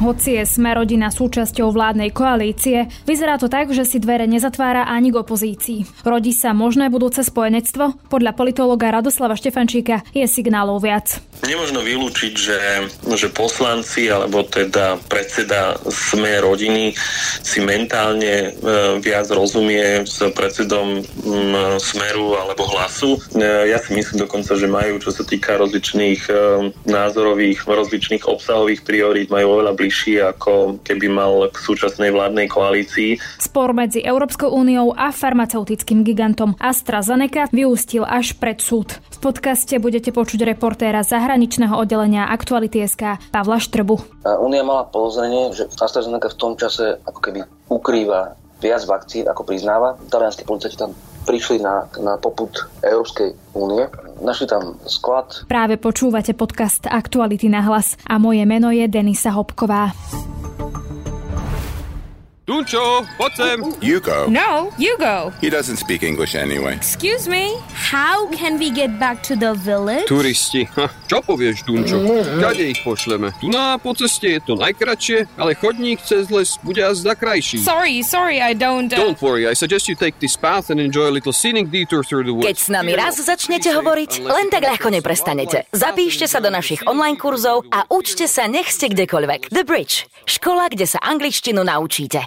Hoci je sme rodina súčasťou vládnej koalície, vyzerá to tak, že si dvere nezatvára ani k opozícii. Rodí sa možné budúce spojenectvo? Podľa politologa Radoslava Štefančíka je signálov viac. Nemožno vylúčiť, že, že poslanci alebo teda predseda sme rodiny si mentálne e, viac rozumie s predsedom Smeru alebo Hlasu. E, ja si myslím dokonca, že majú, čo sa týka rozličných e, názorových, rozličných obsahových priorít, majú oveľa bližšie bližší, ako keby mal k súčasnej vládnej koalícii. Spor medzi Európskou úniou a farmaceutickým gigantom AstraZeneca vyústil až pred súd. V podcaste budete počuť reportéra zahraničného oddelenia Aktuality.sk Pavla Štrbu. Únia mala podozrenie, že AstraZeneca v tom čase ako keby ukrýva viac vakcín, ako priznáva. Talianskí policajti tam prišli na, na poput Európskej únie. Našli tam sklad. Práve počúvate podcast Aktuality na hlas a moje meno je Denisa Hopková. Dunčo, poď sem. You go. No, you go. He doesn't speak English anyway. Excuse me, how can we get back to the village? Turisti. Ha, čo povieš, Dunčo? Kade ich pošleme? Tu na po ceste je to najkračšie, ale chodník cez les bude azda krajší. Sorry, sorry, I don't... Uh... Don't worry, I suggest you take this path and enjoy a little scenic detour through the woods. Keď s nami raz začnete hovoriť, len tak ľahko neprestanete. Zapíšte sa do našich online kurzov a učte sa nech ste kdekoľvek. The Bridge. Škola, kde sa angličtinu naučíte.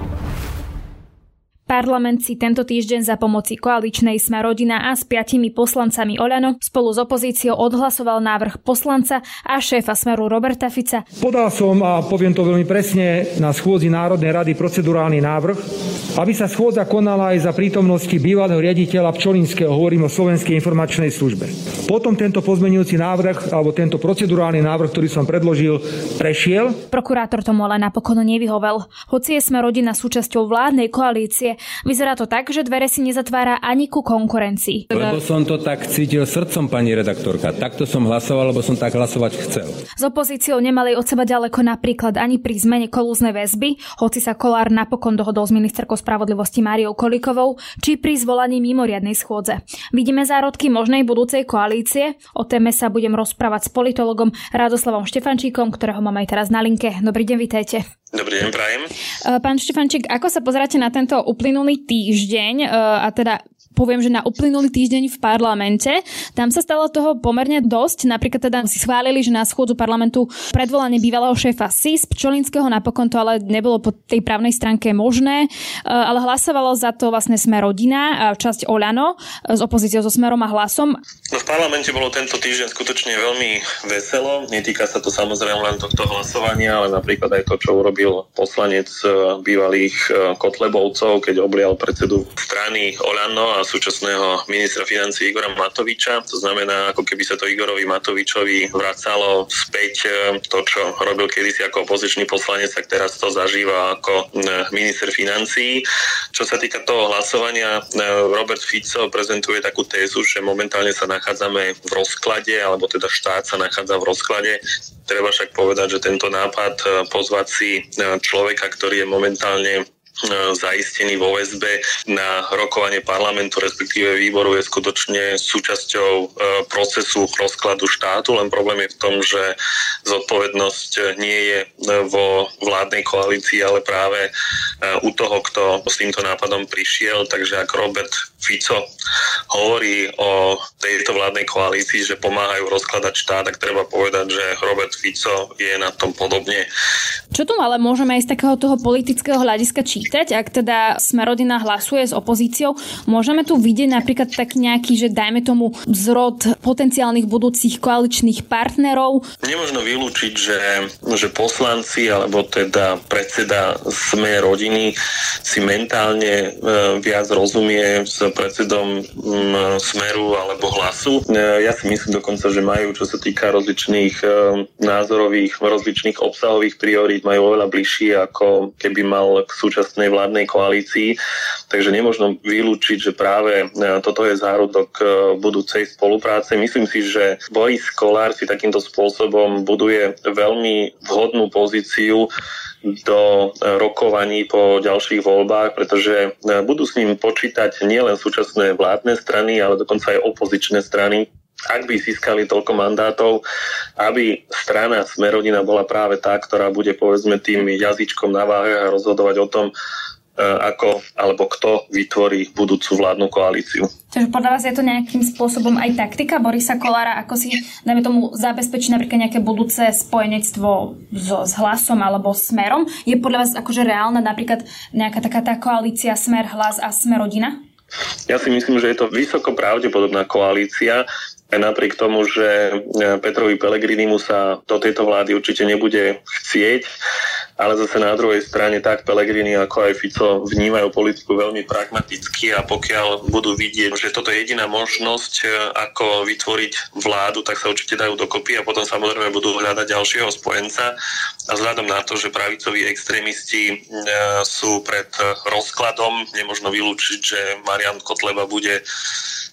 Parlament si tento týždeň za pomoci koaličnej Sme rodina a s piatimi poslancami Oľano spolu s opozíciou odhlasoval návrh poslanca a šéfa Smeru Roberta Fica. Podal som, a poviem to veľmi presne, na schôdzi Národnej rady procedurálny návrh, aby sa schôdza konala aj za prítomnosti bývalého riaditeľa Pčolinského, hovorím o Slovenskej informačnej službe. Potom tento pozmenujúci návrh, alebo tento procedurálny návrh, ktorý som predložil, prešiel. Prokurátor tomu ale napokon nevyhovel. Hoci je Sme rodina súčasťou vládnej koalície, Vyzerá to tak, že dvere si nezatvára ani ku konkurencii. Lebo som to tak cítil srdcom, pani redaktorka. Takto som hlasoval, lebo som tak hlasovať chcel. S opozíciou nemali od seba ďaleko napríklad ani pri zmene kolúznej väzby, hoci sa Kolár napokon dohodol s ministerkou spravodlivosti Máriou Kolikovou, či pri zvolaní mimoriadnej schôdze. Vidíme zárodky možnej budúcej koalície. O téme sa budem rozprávať s politologom Radoslavom Štefančíkom, ktorého mám aj teraz na linke. Dobrý deň, vitajte. Dobrý deň, prajem. Pán Štefančík, ako sa pozeráte na tento uplynulý týždeň a teda poviem, že na uplynulý týždeň v parlamente. Tam sa stalo toho pomerne dosť. Napríklad teda si schválili, že na schôdzu parlamentu predvolanie bývalého šéfa SIS Pčolinského, napokon to ale nebolo po tej právnej stránke možné, e, ale hlasovalo za to vlastne sme rodina, časť Oľano, s opozíciou so Smerom a hlasom. No v parlamente bolo tento týždeň skutočne veľmi veselo. Netýka sa to samozrejme len tohto hlasovania, ale napríklad aj to, čo urobil poslanec e, bývalých e, Kotlebovcov, keď oblial predsedu strany Oľano a súčasného ministra financí Igora Matoviča. To znamená, ako keby sa to Igorovi Matovičovi vracalo späť e, to, čo robil kedysi ako opozičný poslanec, tak teraz to zažíva ako e, minister financí. Čo sa týka toho hlasovania, e, Robert Fico prezentuje takú tézu, že momentálne sa nachádzame v rozklade, alebo teda štát sa nachádza v rozklade. Treba však povedať, že tento nápad pozvať si človeka, ktorý je momentálne E, zaistený vo väzbe na rokovanie parlamentu, respektíve výboru je skutočne súčasťou e, procesu rozkladu štátu, len problém je v tom, že zodpovednosť nie je vo vládnej koalícii, ale práve e, u toho, kto s týmto nápadom prišiel. Takže ak Robert Fico hovorí o tejto vládnej koalícii, že pomáhajú rozkladať štát, tak treba povedať, že Robert Fico je na tom podobne. Čo tu ale môžeme aj z takého toho politického hľadiska čítať? Pýtať, ak teda Smerodina hlasuje s opozíciou, môžeme tu vidieť napríklad tak nejaký, že dajme tomu zrod potenciálnych budúcich koaličných partnerov? Nemožno vylúčiť, že, že poslanci alebo teda predseda Sme rodiny si mentálne e, viac rozumie s predsedom Smeru alebo Hlasu. E, ja si myslím dokonca, že majú, čo sa týka rozličných e, názorových, rozličných obsahových priorít, majú oveľa bližšie ako keby mal k súčasnej súčasnej vládnej koalícii. Takže nemôžno vylúčiť, že práve e, toto je zárodok e, budúcej spolupráce. Myslím si, že Boris Kolár si takýmto spôsobom buduje veľmi vhodnú pozíciu do rokovaní po ďalších voľbách, pretože budú s ním počítať nielen súčasné vládne strany, ale dokonca aj opozičné strany, ak by získali toľko mandátov, aby strana Smerodina bola práve tá, ktorá bude povedzme tým jazyčkom na váhe a rozhodovať o tom, E, ako alebo kto vytvorí budúcu vládnu koalíciu. Čiže podľa vás je to nejakým spôsobom aj taktika Borisa Kolára, ako si, dajme tomu, zabezpečiť napríklad nejaké budúce spojenectvo so, s hlasom alebo smerom? Je podľa vás akože reálna napríklad nejaká taká tá koalícia Smer, Hlas a Smerodina? Ja si myslím, že je to vysoko pravdepodobná koalícia napriek tomu, že e, Petrovi Pelegrinimu sa do tejto vlády určite nebude chcieť, ale zase na druhej strane tak Pelegrini ako aj Fico vnímajú politiku veľmi pragmaticky a pokiaľ budú vidieť, že toto je jediná možnosť, e, ako vytvoriť vládu, tak sa určite dajú dokopy a potom samozrejme budú hľadať ďalšieho spojenca. A vzhľadom na to, že pravicoví extrémisti e, sú pred rozkladom, nemožno vylúčiť, že Marian Kotleba bude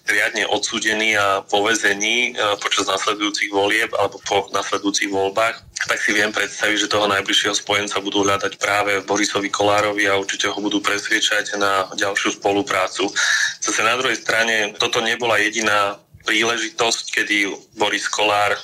riadne odsúdený a po e, počas nasledujúcich volieb alebo po nasledujúcich voľbách, tak si viem predstaviť, že toho najbližšieho spojenca budú hľadať práve Borisovi Kolárovi a určite ho budú presviečať na ďalšiu spoluprácu. Zase na druhej strane toto nebola jediná príležitosť, kedy Boris Kolár e,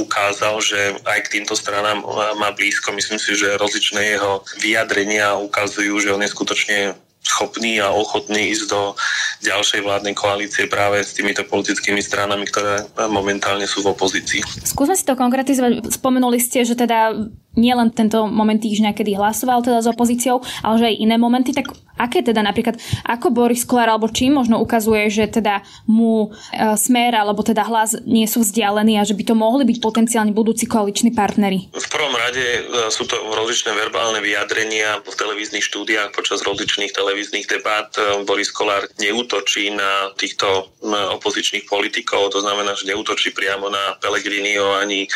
ukázal, že aj k týmto stranám má blízko. Myslím si, že rozličné jeho vyjadrenia ukazujú, že on je skutočne schopný a ochotný ísť do ďalšej vládnej koalície práve s týmito politickými stranami, ktoré momentálne sú v opozícii. Skúsme si to konkretizovať. Spomenuli ste, že teda nielen tento moment týždňa, kedy hlasoval teda s opozíciou, ale že aj iné momenty, tak aké teda napríklad, ako Boris Kolár alebo čím možno ukazuje, že teda mu e, smer alebo teda hlas nie sú vzdialení a že by to mohli byť potenciálne budúci koaliční partnery? V prvom rade e, sú to rozličné verbálne vyjadrenia v televíznych štúdiách počas rozličných televíznych debát. E, Boris Kolár neútočí na týchto opozičných politikov, to znamená, že neútočí priamo na Pelegrinio ani,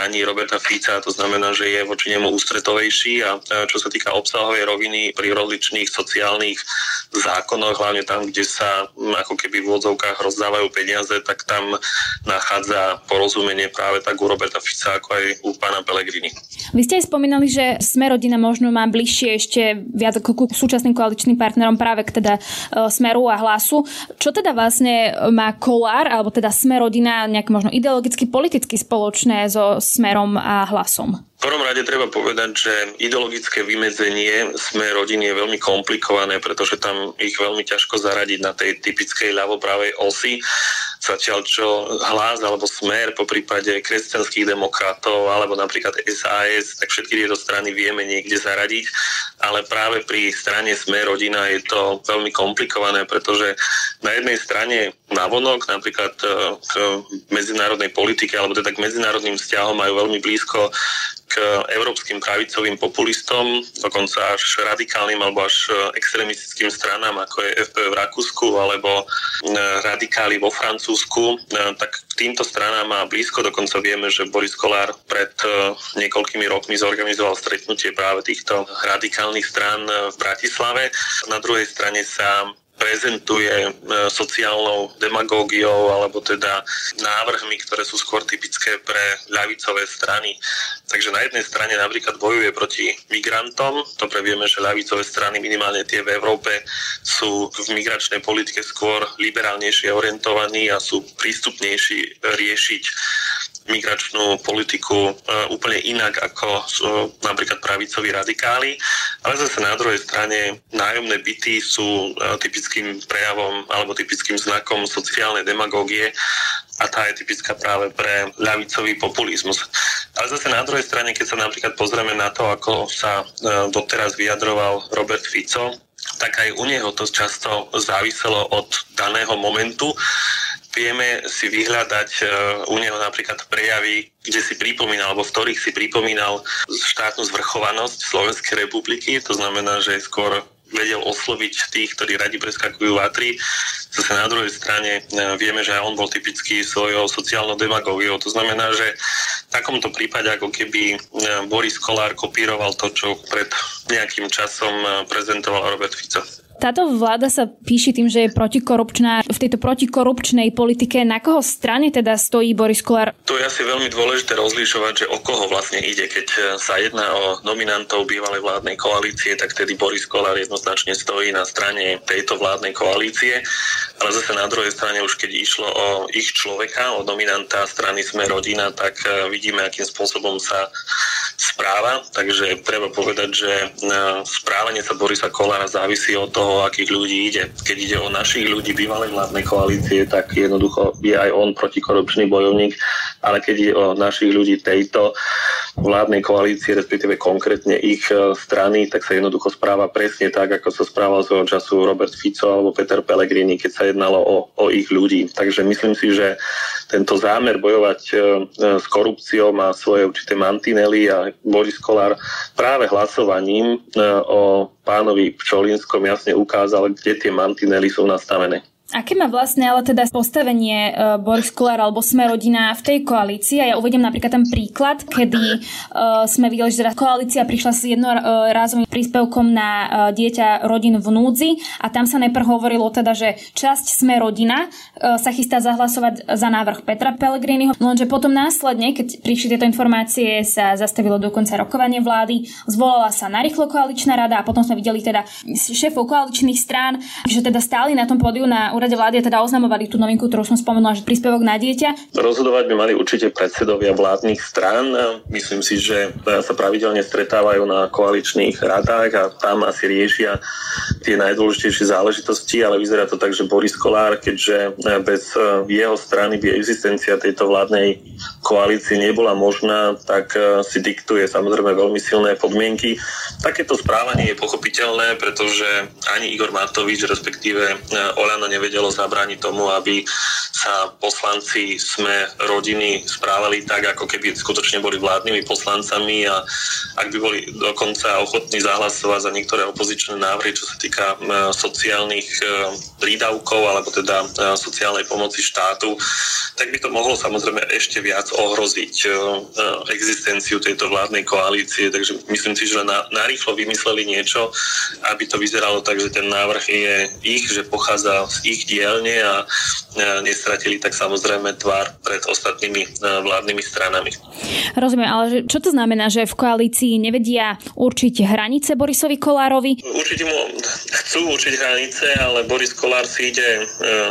ani Roberta Fica, to znamená, že je voči nemu ústretovejší a čo sa týka obsahovej roviny pri rozličných sociálnych zákonoch, hlavne tam, kde sa ako keby v úvodzovkách rozdávajú peniaze, tak tam nachádza porozumenie práve tak u Roberta Fica, ako aj u pána Pellegrini. Vy ste aj spomínali, že Sme rodina možno má bližšie ešte viac ku súčasným koaličným partnerom práve k teda e, Smeru a Hlasu. Čo teda vlastne má Kolár, alebo teda Sme rodina nejak možno ideologicky, politicky spoločné so Smerom a Hlasom? Prvom rade treba povedať, že ideologické vymedzenie sme rodiny je veľmi komplikované, pretože tam ich veľmi ťažko zaradiť na tej typickej ľavopravej osi. Zatiaľ čo hlas alebo smer po prípade kresťanských demokratov alebo napríklad SAS, tak všetky tieto strany vieme niekde zaradiť, ale práve pri strane smer rodina je to veľmi komplikované, pretože na jednej strane navonok, napríklad e, k medzinárodnej politike alebo teda k medzinárodným vzťahom majú veľmi blízko k európskym pravicovým populistom, dokonca až radikálnym alebo až extremistickým stranám, ako je FPV v Rakúsku alebo e, radikáli vo Francúzsku, e, tak k týmto stranám má blízko. Dokonca vieme, že Boris Kolár pred e, niekoľkými rokmi zorganizoval stretnutie práve týchto radikálnych strán v Bratislave. Na druhej strane sa prezentuje e, sociálnou demagógiou alebo teda návrhmi, ktoré sú skôr typické pre ľavicové strany. Takže na jednej strane napríklad bojuje proti migrantom. Dobre vieme, že ľavicové strany, minimálne tie v Európe, sú v migračnej politike skôr liberálnejšie orientovaní a sú prístupnejší riešiť migračnú politiku e, úplne inak ako sú napríklad pravicoví radikáli. Ale zase na druhej strane nájomné byty sú e, typickým prejavom alebo typickým znakom sociálnej demagógie a tá je typická práve pre ľavicový populizmus. Ale zase na druhej strane, keď sa napríklad pozrieme na to, ako sa e, doteraz vyjadroval Robert Fico, tak aj u neho to často záviselo od daného momentu vieme si vyhľadať e, u neho napríklad prejavy, kde si pripomínal, alebo v ktorých si pripomínal štátnu zvrchovanosť Slovenskej republiky. To znamená, že skôr vedel osloviť tých, ktorí radi preskakujú vatry. Zase na druhej strane e, vieme, že on bol typický svojou sociálnou demagógiou. To znamená, že v takomto prípade ako keby e, Boris Kolár kopíroval to, čo pred nejakým časom prezentoval Robert Fico. Táto vláda sa píši tým, že je protikorupčná. V tejto protikorupčnej politike na koho strane teda stojí Boris Kolár? To je asi veľmi dôležité rozlišovať, že o koho vlastne ide. Keď sa jedná o nominantov bývalej vládnej koalície, tak tedy Boris Kolár jednoznačne stojí na strane tejto vládnej koalície. Ale zase na druhej strane už keď išlo o ich človeka, o nominanta strany Sme rodina, tak e, vidíme, akým spôsobom sa správa. Takže treba povedať, že e, správanie sa Borisa Kolára závisí od toho, akých ľudí ide. Keď ide o našich ľudí bývalej vládnej koalície, tak jednoducho je aj on protikorupčný bojovník, ale keď ide o našich ľudí tejto vládnej koalície, respektíve konkrétne ich e, strany, tak sa jednoducho správa presne tak, ako sa správal svojho času Robert Fico alebo Peter Pellegrini, keď sa jednalo o, o ich ľudí. Takže myslím si, že tento zámer bojovať e, s korupciou má svoje určité mantinely a Boris Kolár práve hlasovaním e, o pánovi Pčolinskom jasne ukázal, kde tie mantinely sú nastavené. Aké má vlastne ale teda postavenie uh, Boris Kolár alebo sme rodina v tej koalícii? A ja uvediem napríklad ten príklad, kedy uh, sme videli, že teda koalícia prišla s jednorázovým príspevkom na uh, dieťa rodín v núdzi a tam sa najprv hovorilo teda, že časť sme rodina uh, sa chystá zahlasovať za návrh Petra Pellegriniho, lenže potom následne, keď prišli tieto informácie, sa zastavilo dokonca rokovanie vlády, zvolala sa narýchlo koaličná rada a potom sme videli teda šéfov koaličných strán, že teda stáli na tom pódiu na úrade vlády teda oznamovali tú novinku, ktorú som spomenula, že príspevok na dieťa. Rozhodovať by mali určite predsedovia vládnych strán. Myslím si, že sa pravidelne stretávajú na koaličných radách a tam asi riešia tie najdôležitejšie záležitosti, ale vyzerá to tak, že Boris Kolár, keďže bez jeho strany by existencia tejto vládnej koalície nebola možná, tak si diktuje samozrejme veľmi silné podmienky. Takéto správanie je pochopiteľné, pretože ani Igor Matovič, respektíve Olano nevie nevedelo zabrániť tomu, aby sa poslanci sme rodiny správali tak, ako keby skutočne boli vládnymi poslancami a ak by boli dokonca ochotní zahlasovať za niektoré opozičné návrhy, čo sa týka sociálnych e, prídavkov alebo teda e, sociálnej pomoci štátu, tak by to mohlo samozrejme ešte viac ohroziť e, existenciu tejto vládnej koalície. Takže myslím si, že na, narýchlo vymysleli niečo, aby to vyzeralo tak, že ten návrh je ich, že pochádza z ich dielne a nestratili tak samozrejme tvár pred ostatnými vládnymi stranami. Rozumiem, ale čo to znamená, že v koalícii nevedia určiť hranice Borisovi Kolárovi? Určite mu chcú určiť hranice, ale Boris Kolár si ide e,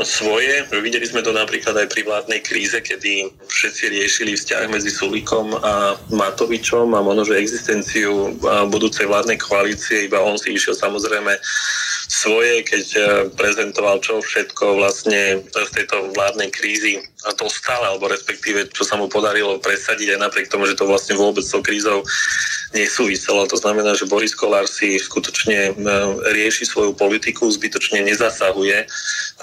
svoje. Videli sme to napríklad aj pri vládnej kríze, kedy všetci riešili vzťah medzi Sulíkom a Matovičom a možno, že existenciu budúcej vládnej koalície, iba on si išiel samozrejme svoje, keď e, prezentoval, čo všetko vlastne z tejto vládnej krízy dostal, alebo respektíve, čo sa mu podarilo presadiť aj napriek tomu, že to vlastne vôbec s tou krízou nesúviselo. To znamená, že Boris Kolár si skutočne e, rieši svoju politiku, zbytočne nezasahuje,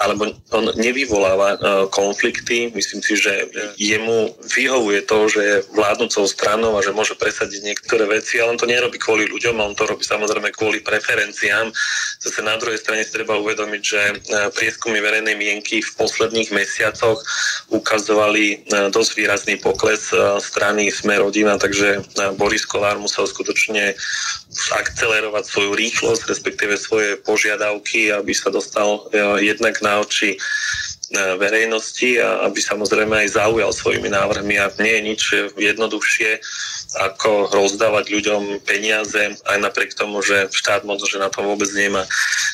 alebo on nevyvoláva e, konflikty. Myslím si, že jemu vyhovuje to, že je vládnúcou stranou a že môže presadiť niektoré veci, ale on to nerobí kvôli ľuďom, on to robí samozrejme kvôli preferenciám. Zase na druhej strane treba uvedomiť, že e, prieskumy verejnej mienky v posledných mesiacoch ukazovali dosť výrazný pokles strany Sme rodina, takže Boris Kolár musel skutočne akcelerovať svoju rýchlosť, respektíve svoje požiadavky, aby sa dostal e, jednak na oči e, verejnosti a aby samozrejme aj zaujal svojimi návrhmi a nie je nič jednoduchšie ako rozdávať ľuďom peniaze aj napriek tomu, že štát možno, že na tom vôbec nemá.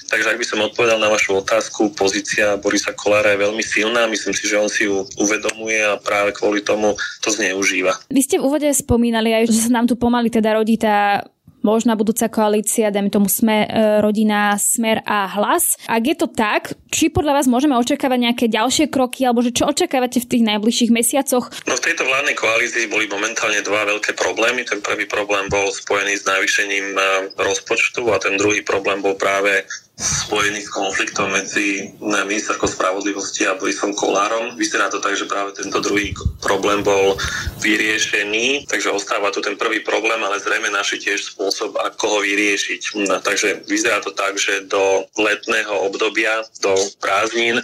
Takže ak by som odpovedal na vašu otázku, pozícia Borisa Kolára je veľmi silná, myslím si, že on si ju uvedomuje a práve kvôli tomu to zneužíva. Vy ste v úvode spomínali aj, že sa nám tu pomaly teda rodí tá možná budúca koalícia, dajme tomu sme, e, rodina, smer a hlas. Ak je to tak, či podľa vás môžeme očakávať nejaké ďalšie kroky, alebo že čo očakávate v tých najbližších mesiacoch? No v tejto vládnej koalícii boli momentálne dva veľké problémy. Ten prvý problém bol spojený s navýšením e, rozpočtu a ten druhý problém bol práve spojený s konfliktom medzi ministerskou spravodlivosti a Borisom Kolárom. Vyzerá to tak, že práve tento druhý problém bol vyriešený, takže ostáva tu ten prvý problém, ale zrejme naši tiež spôsob, ako ho vyriešiť. No, takže vyzerá to tak, že do letného obdobia, do prázdnin,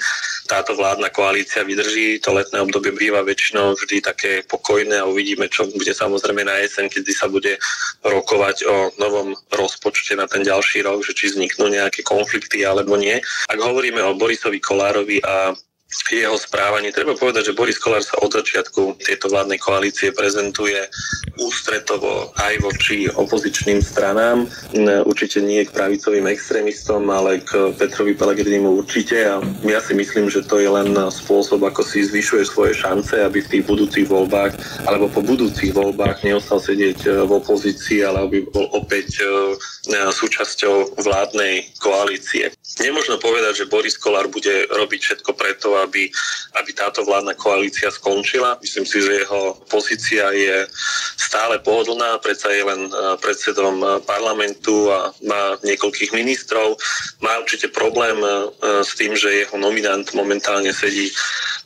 táto vládna koalícia vydrží. To letné obdobie býva väčšinou vždy také pokojné a uvidíme, čo bude samozrejme na jeseň, kedy sa bude rokovať o novom rozpočte na ten ďalší rok, že či vzniknú nejaké konflikty konflikty alebo nie. Ak hovoríme o Borisovi Kolárovi a jeho správanie. Treba povedať, že Boris Kolár sa od začiatku tejto vládnej koalície prezentuje ústretovo aj voči opozičným stranám. Určite nie k pravicovým extrémistom, ale k Petrovi Pelegrinimu určite. A ja si myslím, že to je len spôsob, ako si zvyšuje svoje šance, aby v tých budúcich voľbách alebo po budúcich voľbách neostal sedieť v opozícii, ale aby bol opäť e, súčasťou vládnej koalície. Nemožno povedať, že Boris Kolár bude robiť všetko preto, aby, aby táto vládna koalícia skončila. Myslím si, že jeho pozícia je stále pohodlná, predsa je len e, predsedom e, parlamentu a má niekoľkých ministrov. Má určite problém e, s tým, že jeho nominant momentálne sedí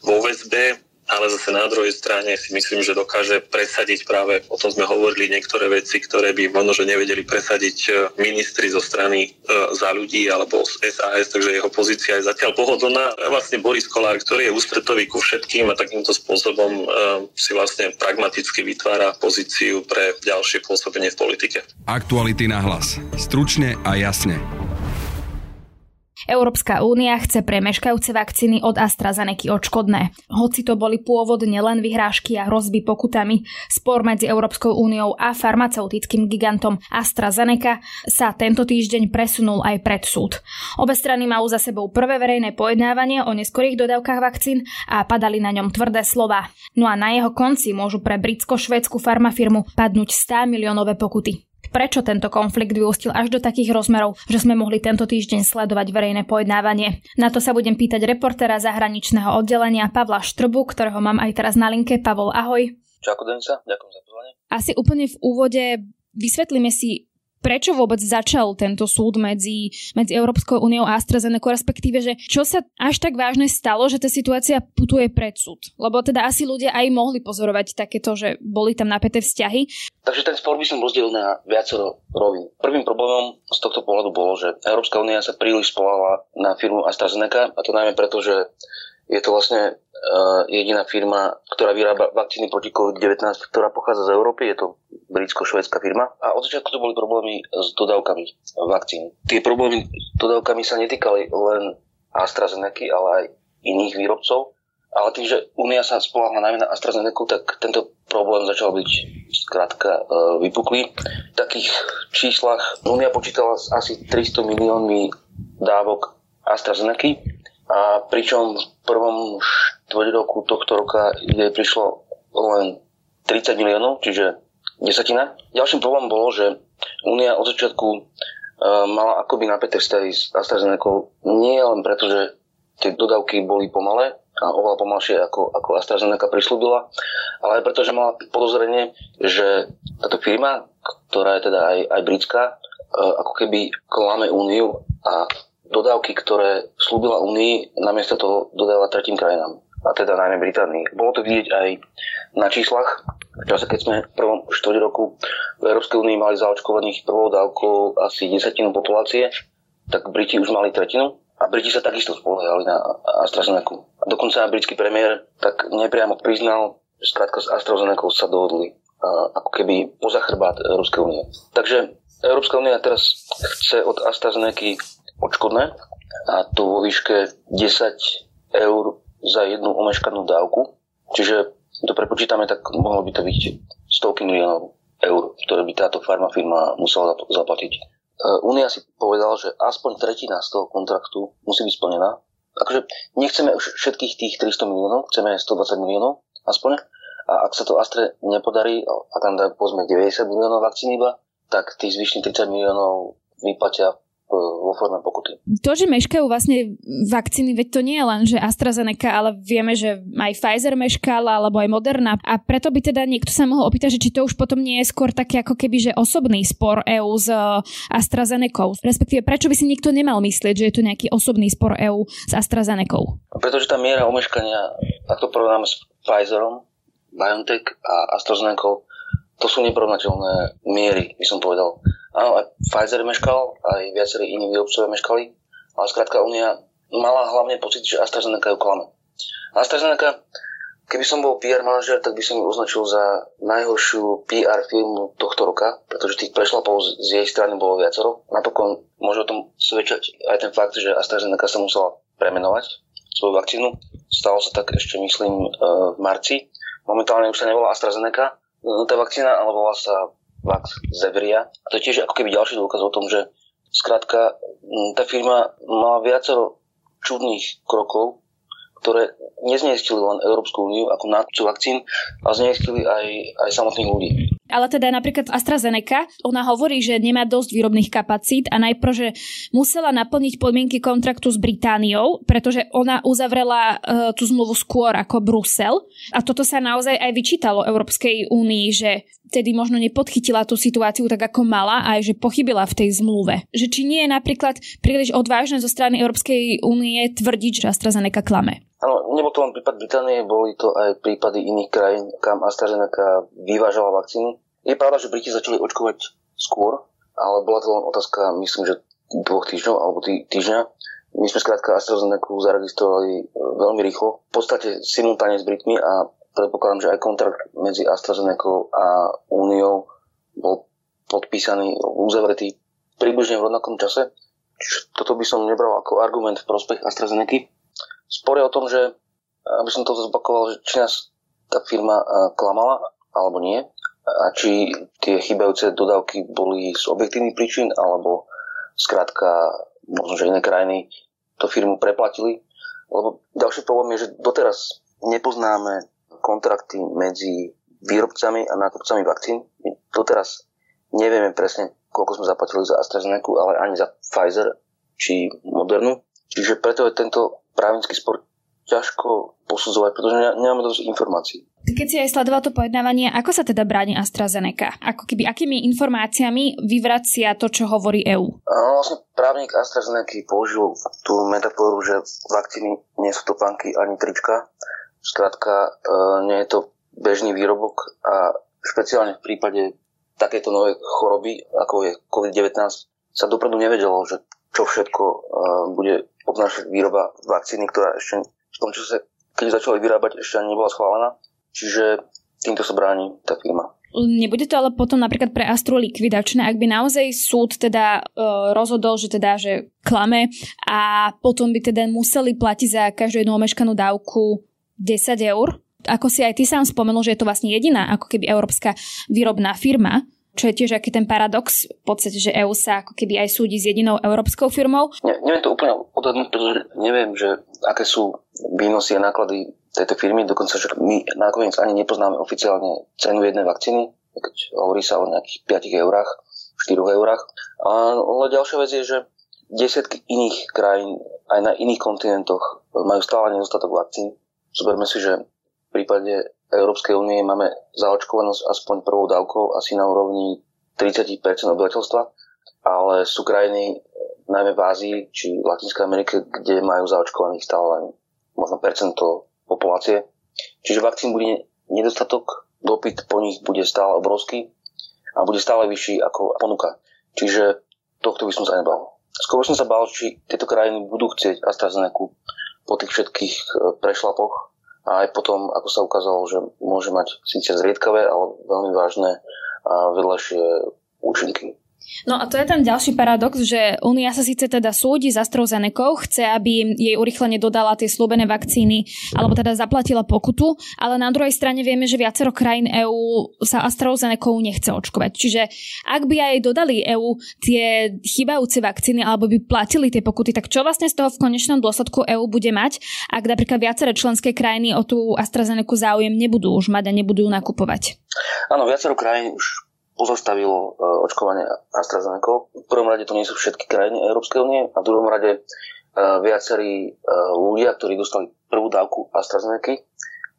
vo väzbe ale zase na druhej strane si myslím, že dokáže presadiť práve, o tom sme hovorili, niektoré veci, ktoré by možno, že nevedeli presadiť e, ministri zo strany e, za ľudí alebo z SAS, takže jeho pozícia je zatiaľ pohodlná. Vlastne Boris Kolár, ktorý je ústretový ku všetkým a takýmto spôsobom e, si vlastne pragmaticky vytvára pozíciu pre ďalšie pôsobenie v politike. Aktuality na hlas. Stručne a jasne. Európska únia chce pre meškajúce vakcíny od AstraZeneca odškodné. Hoci to boli pôvodne len vyhrážky a hrozby pokutami, spor medzi Európskou úniou a farmaceutickým gigantom AstraZeneca sa tento týždeň presunul aj pred súd. Obe strany majú za sebou prvé verejné pojednávanie o neskorých dodávkach vakcín a padali na ňom tvrdé slova. No a na jeho konci môžu pre britsko-švédsku farmafirmu padnúť 100 miliónové pokuty. Prečo tento konflikt vyústil až do takých rozmerov, že sme mohli tento týždeň sledovať verejné pojednávanie? Na to sa budem pýtať reportéra zahraničného oddelenia Pavla Štrbu, ktorého mám aj teraz na linke. Pavol, ahoj. Čau, Denica, ďakujem za pozvanie. Asi úplne v úvode vysvetlíme si, prečo vôbec začal tento súd medzi, medzi Európskou úniou a AstraZeneca, respektíve, že čo sa až tak vážne stalo, že tá situácia putuje pred súd? Lebo teda asi ľudia aj mohli pozorovať takéto, že boli tam napäté vzťahy. Takže ten spor by som rozdielil na viacero rovín. Prvým problémom z tohto pohľadu bolo, že Európska únia sa príliš spolala na firmu AstraZeneca, a to najmä preto, že je to vlastne uh, jediná firma, ktorá vyrába vakcíny proti COVID-19, ktorá pochádza z Európy. Je to britsko-švedská firma. A od začiatku to boli problémy s dodávkami vakcín. Tie problémy s dodávkami sa netýkali len AstraZeneca, ale aj iných výrobcov. Ale tým, že Únia sa spolahla najmä na AstraZeneca, tak tento problém začal byť skrátka uh, vypuklý. V takých číslach Únia počítala s asi 300 miliónmi dávok AstraZeneca a pričom v prvom štvrť roku tohto roka jej prišlo len 30 miliónov, čiže desatina. Ďalším problémom bolo, že Únia od začiatku e, mala akoby napäté vzťahy s AstraZeneca nie len preto, že tie dodávky boli pomalé a oveľa pomalšie ako, ako AstraZeneca prislúbila, ale aj preto, že mala podozrenie, že táto firma, ktorá je teda aj, aj britská, e, ako keby klame Úniu a dodávky, ktoré slúbila Únii, namiesto toho dodáva tretím krajinám, a teda najmä Británii. Bolo to vidieť aj na číslach. V čase, keď sme v prvom štvrť roku v Európskej únii mali zaočkovaných prvou dávkou asi desatinu populácie, tak Briti už mali tretinu a Briti sa takisto spoliehali na AstraZeneca. A dokonca britský premiér tak nepriamo priznal, že skrátka s AstraZeneca sa dohodli ako keby poza chrbát Európskej únie. Takže Európska únia teraz chce od AstraZeneca odškodné a to vo výške 10 eur za jednu omeškanú dávku. Čiže to prepočítame, tak mohlo by to byť stovky miliónov eur, ktoré by táto farmafirma musela zaplatiť. Únia si povedala, že aspoň tretina z toho kontraktu musí byť splnená. Akože nechceme už všetkých tých 300 miliónov, chceme 120 miliónov aspoň. A ak sa to Astre nepodarí, a tam povedzme 90 miliónov vakcín iba, tak tých zvyšných 30 miliónov vyplatia vo forme pokuty. To, že meškajú vlastne vakcíny, veď to nie je len, že AstraZeneca, ale vieme, že aj Pfizer meškala, alebo aj Moderna. A preto by teda niekto sa mohol opýtať, že či to už potom nie je skôr taký ako keby, že osobný spor EÚ s e, AstraZeneca. Respektíve, prečo by si nikto nemal myslieť, že je to nejaký osobný spor EÚ s AstraZeneca? Pretože tá miera omeškania, ak to porovnáme s Pfizerom, BioNTech a AstraZeneca, to sú neporovnateľné miery, by som povedal. Áno, aj Pfizer meškal, aj viacerí iní výrobcovia meškali, ale skrátka Unia mala hlavne pocit, že AstraZeneca ju klame. AstraZeneca Keby som bol PR manažer, tak by som ju označil za najhoršiu PR firmu tohto roka, pretože tých prešlapov z jej strany bolo viacero. Napokon môže o tom svedčať aj ten fakt, že AstraZeneca sa musela premenovať svoju vakcínu. Stalo sa tak ešte, myslím, e, v marci. Momentálne už sa nevolá AstraZeneca, tá vakcína, ale volá sa Vax Zevria. A to je tiež ako keby ďalší dôkaz o tom, že skrátka tá firma má viacero čudných krokov, ktoré nezniestili len Európsku úniu ako nákupcu vakcín, ale zniestili aj, aj samotných ľudí. Ale teda napríklad AstraZeneca, ona hovorí, že nemá dosť výrobných kapacít a najprv, že musela naplniť podmienky kontraktu s Britániou, pretože ona uzavrela uh, tú zmluvu skôr ako Brusel. A toto sa naozaj aj vyčítalo Európskej únii, že tedy možno nepodchytila tú situáciu tak, ako mala a aj, že pochybila v tej zmluve. Že či nie je napríklad príliš odvážne zo strany Európskej únie tvrdiť, že AstraZeneca klame. Áno, nebol to len prípad Británie, boli to aj prípady iných krajín, kam AstraZeneca vyvážala vakcíny. Je pravda, že Briti začali očkovať skôr, ale bola to len otázka, myslím, že dvoch týždňov alebo tý, týždňa. My sme skrátka AstraZeneca zaregistrovali e, veľmi rýchlo, v podstate simultáne s Britmi a predpokladám, že aj kontrakt medzi AstraZeneca a Úniou bol podpísaný, uzavretý približne v rovnakom čase. Čiže toto by som nebral ako argument v prospech AstraZeneca sporia o tom, že aby som to zopakoval, že či nás tá firma klamala alebo nie a či tie chýbajúce dodávky boli z objektívnych príčin alebo skrátka možno, že iné krajiny to firmu preplatili. Lebo ďalší problém je, že doteraz nepoznáme kontrakty medzi výrobcami a nákupcami vakcín. Doteraz nevieme presne, koľko sme zaplatili za AstraZeneca, ale ani za Pfizer či Modernu. Čiže preto je tento právnický spor ťažko posudzovať, pretože nemáme dosť informácií. Keď si aj sledoval to pojednávanie, ako sa teda bráni AstraZeneca? Ako keby, akými informáciami vyvracia to, čo hovorí EÚ? Vlastne právnik AstraZeneca použil tú metaforu, že vakcíny nie sú topánky ani trička. Skrátka, e, nie je to bežný výrobok a špeciálne v prípade takéto nové choroby, ako je COVID-19, sa dopredu nevedelo, že čo všetko bude obnášať výroba vakcíny, ktorá ešte v tom čase, keď začali vyrábať, ešte ani nebola schválená. Čiže týmto sa bráni tá firma. Nebude to ale potom napríklad pre Astru likvidačné, ak by naozaj súd teda e, rozhodol, že teda, že klame a potom by teda museli platiť za každú jednu omeškanú dávku 10 eur. Ako si aj ty sám spomenul, že je to vlastne jediná ako keby európska výrobná firma, čo je tiež aký ten paradox, v podstate, že EU sa ako keby aj súdi s jedinou európskou firmou. Ne, neviem to úplne odhadnúť, pretože neviem, že aké sú výnosy a náklady tejto firmy, dokonca, že my nakoniec ani nepoznáme oficiálne cenu jednej vakcíny, keď hovorí sa o nejakých 5 eurách, 4 eurách. Ale ďalšia vec je, že desiatky iných krajín aj na iných kontinentoch majú stále nedostatok vakcín. Zoberme si, že v prípade Európskej únie máme zaočkovanosť aspoň prvou dávkou asi na úrovni 30% obyvateľstva, ale sú krajiny najmä v Ázii či v Latinskej Amerike, kde majú zaočkovaných stále len možno percento populácie. Čiže vakcín bude nedostatok, dopyt po nich bude stále obrovský a bude stále vyšší ako ponuka. Čiže tohto by som sa nebal. Skôr som sa bál, či tieto krajiny budú chcieť AstraZeneca po tých všetkých eh, prešlapoch a aj potom, ako sa ukázalo, že môže mať síce zriedkavé, ale veľmi vážne vedľajšie účinky. No a to je ten ďalší paradox, že Únia sa síce teda súdi s AstraZeneca, chce, aby jej urychlene dodala tie slúbené vakcíny, alebo teda zaplatila pokutu, ale na druhej strane vieme, že viacero krajín EÚ sa AstraZeneca nechce očkovať. Čiže ak by aj dodali EÚ tie chybajúce vakcíny, alebo by platili tie pokuty, tak čo vlastne z toho v konečnom dôsledku EÚ bude mať, ak napríklad viaceré členské krajiny o tú AstraZeneca záujem nebudú už mať a nebudú nakupovať? Áno, viacero krajín už pozastavilo e, očkovanie AstraZeneca. V prvom rade to nie sú všetky krajiny Európskej únie a v druhom rade e, viacerí e, ľudia, ktorí dostali prvú dávku AstraZeneca,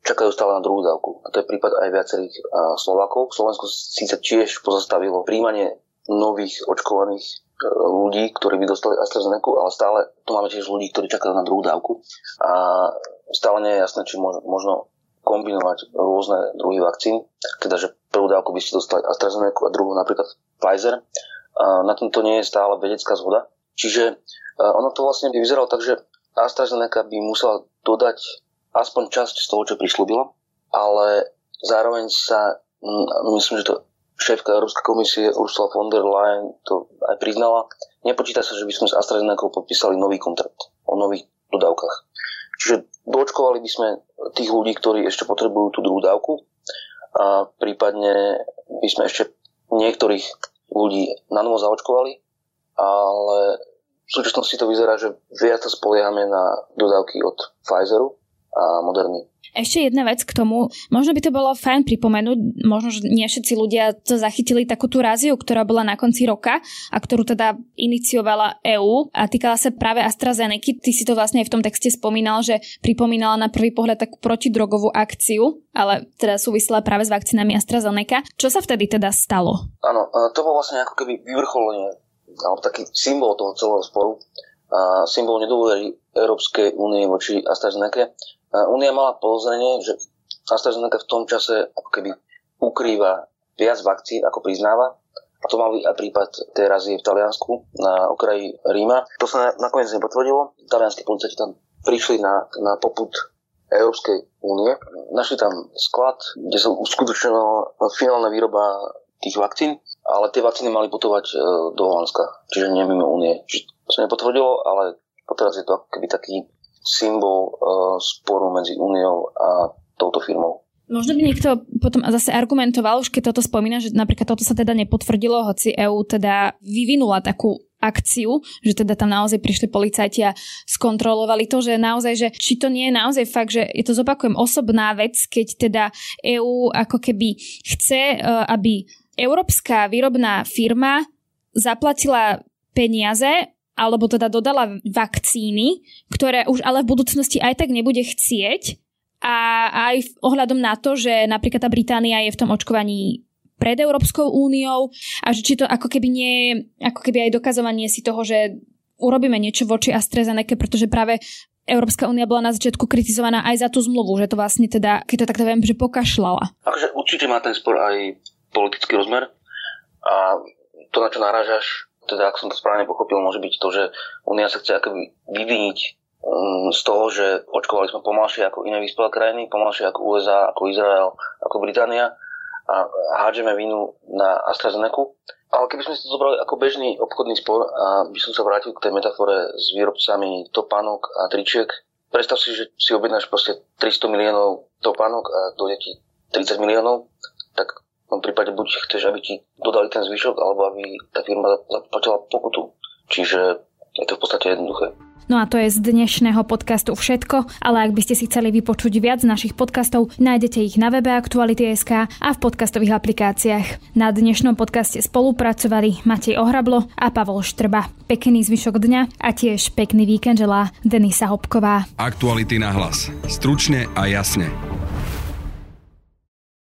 čakajú stále na druhú dávku. A to je prípad aj viacerých Slovákov. Slovensko síce tiež pozastavilo príjmanie nových očkovaných ľudí, ktorí by dostali AstraZeneca, ale stále tu máme tiež ľudí, ktorí čakajú na druhú dávku. A stále nie je jasné, či možno kombinovať rôzne druhy vakcín, teda že prvú dávku by ste dostali AstraZeneca a druhú napríklad Pfizer. Na tomto nie je stále vedecká zhoda. Čiže ono to vlastne by vyzeralo tak, že AstraZeneca by musela dodať aspoň časť z toho, čo prislúbila. ale zároveň sa, myslím, že to šéfka Európskej komisie Ursula von der Leyen to aj priznala, nepočíta sa, že by sme s AstraZeneca podpísali nový kontrakt o nových dodávkach. Čiže doočkovali by sme tých ľudí, ktorí ešte potrebujú tú druhú dávku. A prípadne by sme ešte niektorých ľudí na novo zaočkovali, ale v súčasnosti to vyzerá, že viac sa spoliehame na dodávky od Pfizeru a Moderny. Ešte jedna vec k tomu, možno by to bolo fajn pripomenúť, možno, že nie všetci ľudia to zachytili takú tú ráziu, ktorá bola na konci roka a ktorú teda iniciovala EÚ a týkala sa práve AstraZeneca. Ty si to vlastne aj v tom texte spomínal, že pripomínala na prvý pohľad takú protidrogovú akciu, ale teda súvisela práve s vakcínami AstraZeneca. Čo sa vtedy teda stalo? Áno, to bol vlastne ako keby vyvrcholenie, alebo taký symbol toho celého sporu, a symbol nedôvery Európskej únie voči AstraZeneca Únia mala podozrenie, že AstraZeneca v tom čase ako keby ukrýva viac vakcín, ako priznáva. A to mal byť aj prípad tej razie v Taliansku na okraji Ríma. To sa nakoniec nepotvrdilo. Talianskí policajti tam prišli na, na poput Európskej únie. Našli tam sklad, kde sa uskutočnila finálna výroba tých vakcín, ale tie vakcíny mali putovať e, do Holandska, čiže nie mimo únie. Čiže to sa nepotvrdilo, ale teraz je to ako keby taký symbol uh, sporu medzi Úniou a touto firmou. Možno by niekto potom zase argumentoval, už keď toto spomína, že napríklad toto sa teda nepotvrdilo, hoci EÚ teda vyvinula takú akciu, že teda tam naozaj prišli policajti a skontrolovali to, že naozaj, že či to nie je naozaj fakt, že je to zopakujem osobná vec, keď teda EÚ ako keby chce, e, aby európska výrobná firma zaplatila peniaze alebo teda dodala vakcíny, ktoré už ale v budúcnosti aj tak nebude chcieť a aj ohľadom na to, že napríklad tá Británia je v tom očkovaní pred Európskou úniou a že či to ako keby nie ako keby aj dokazovanie si toho, že urobíme niečo voči AstraZeneca, pretože práve Európska únia bola na začiatku kritizovaná aj za tú zmluvu, že to vlastne teda, keď to tak viem, že pokašľala. Akože určite má ten spor aj politický rozmer a to, na čo narážaš, teda ak som to správne pochopil, môže byť to, že Únia sa chce akoby vyviniť um, z toho, že očkovali sme pomalšie ako iné vyspelé krajiny, pomalšie ako USA, ako Izrael, ako Británia a hádžeme vinu na AstraZeneca. Ale keby sme si to zobrali ako bežný obchodný spor a by som sa vrátil k tej metafore s výrobcami topánok a tričiek, predstav si, že si objednáš proste 300 miliónov topánok a dojde ti 30 miliónov, tak v tom prípade buď chceš, aby ti dodali ten zvyšok, alebo aby tá firma zaplatila pokutu. Čiže je to v podstate jednoduché. No a to je z dnešného podcastu všetko, ale ak by ste si chceli vypočuť viac našich podcastov, nájdete ich na webe Aktuality.sk a v podcastových aplikáciách. Na dnešnom podcaste spolupracovali Matej Ohrablo a Pavol Štrba. Pekný zvyšok dňa a tiež pekný víkend želá Denisa Hopková. Aktuality na hlas. Stručne a jasne.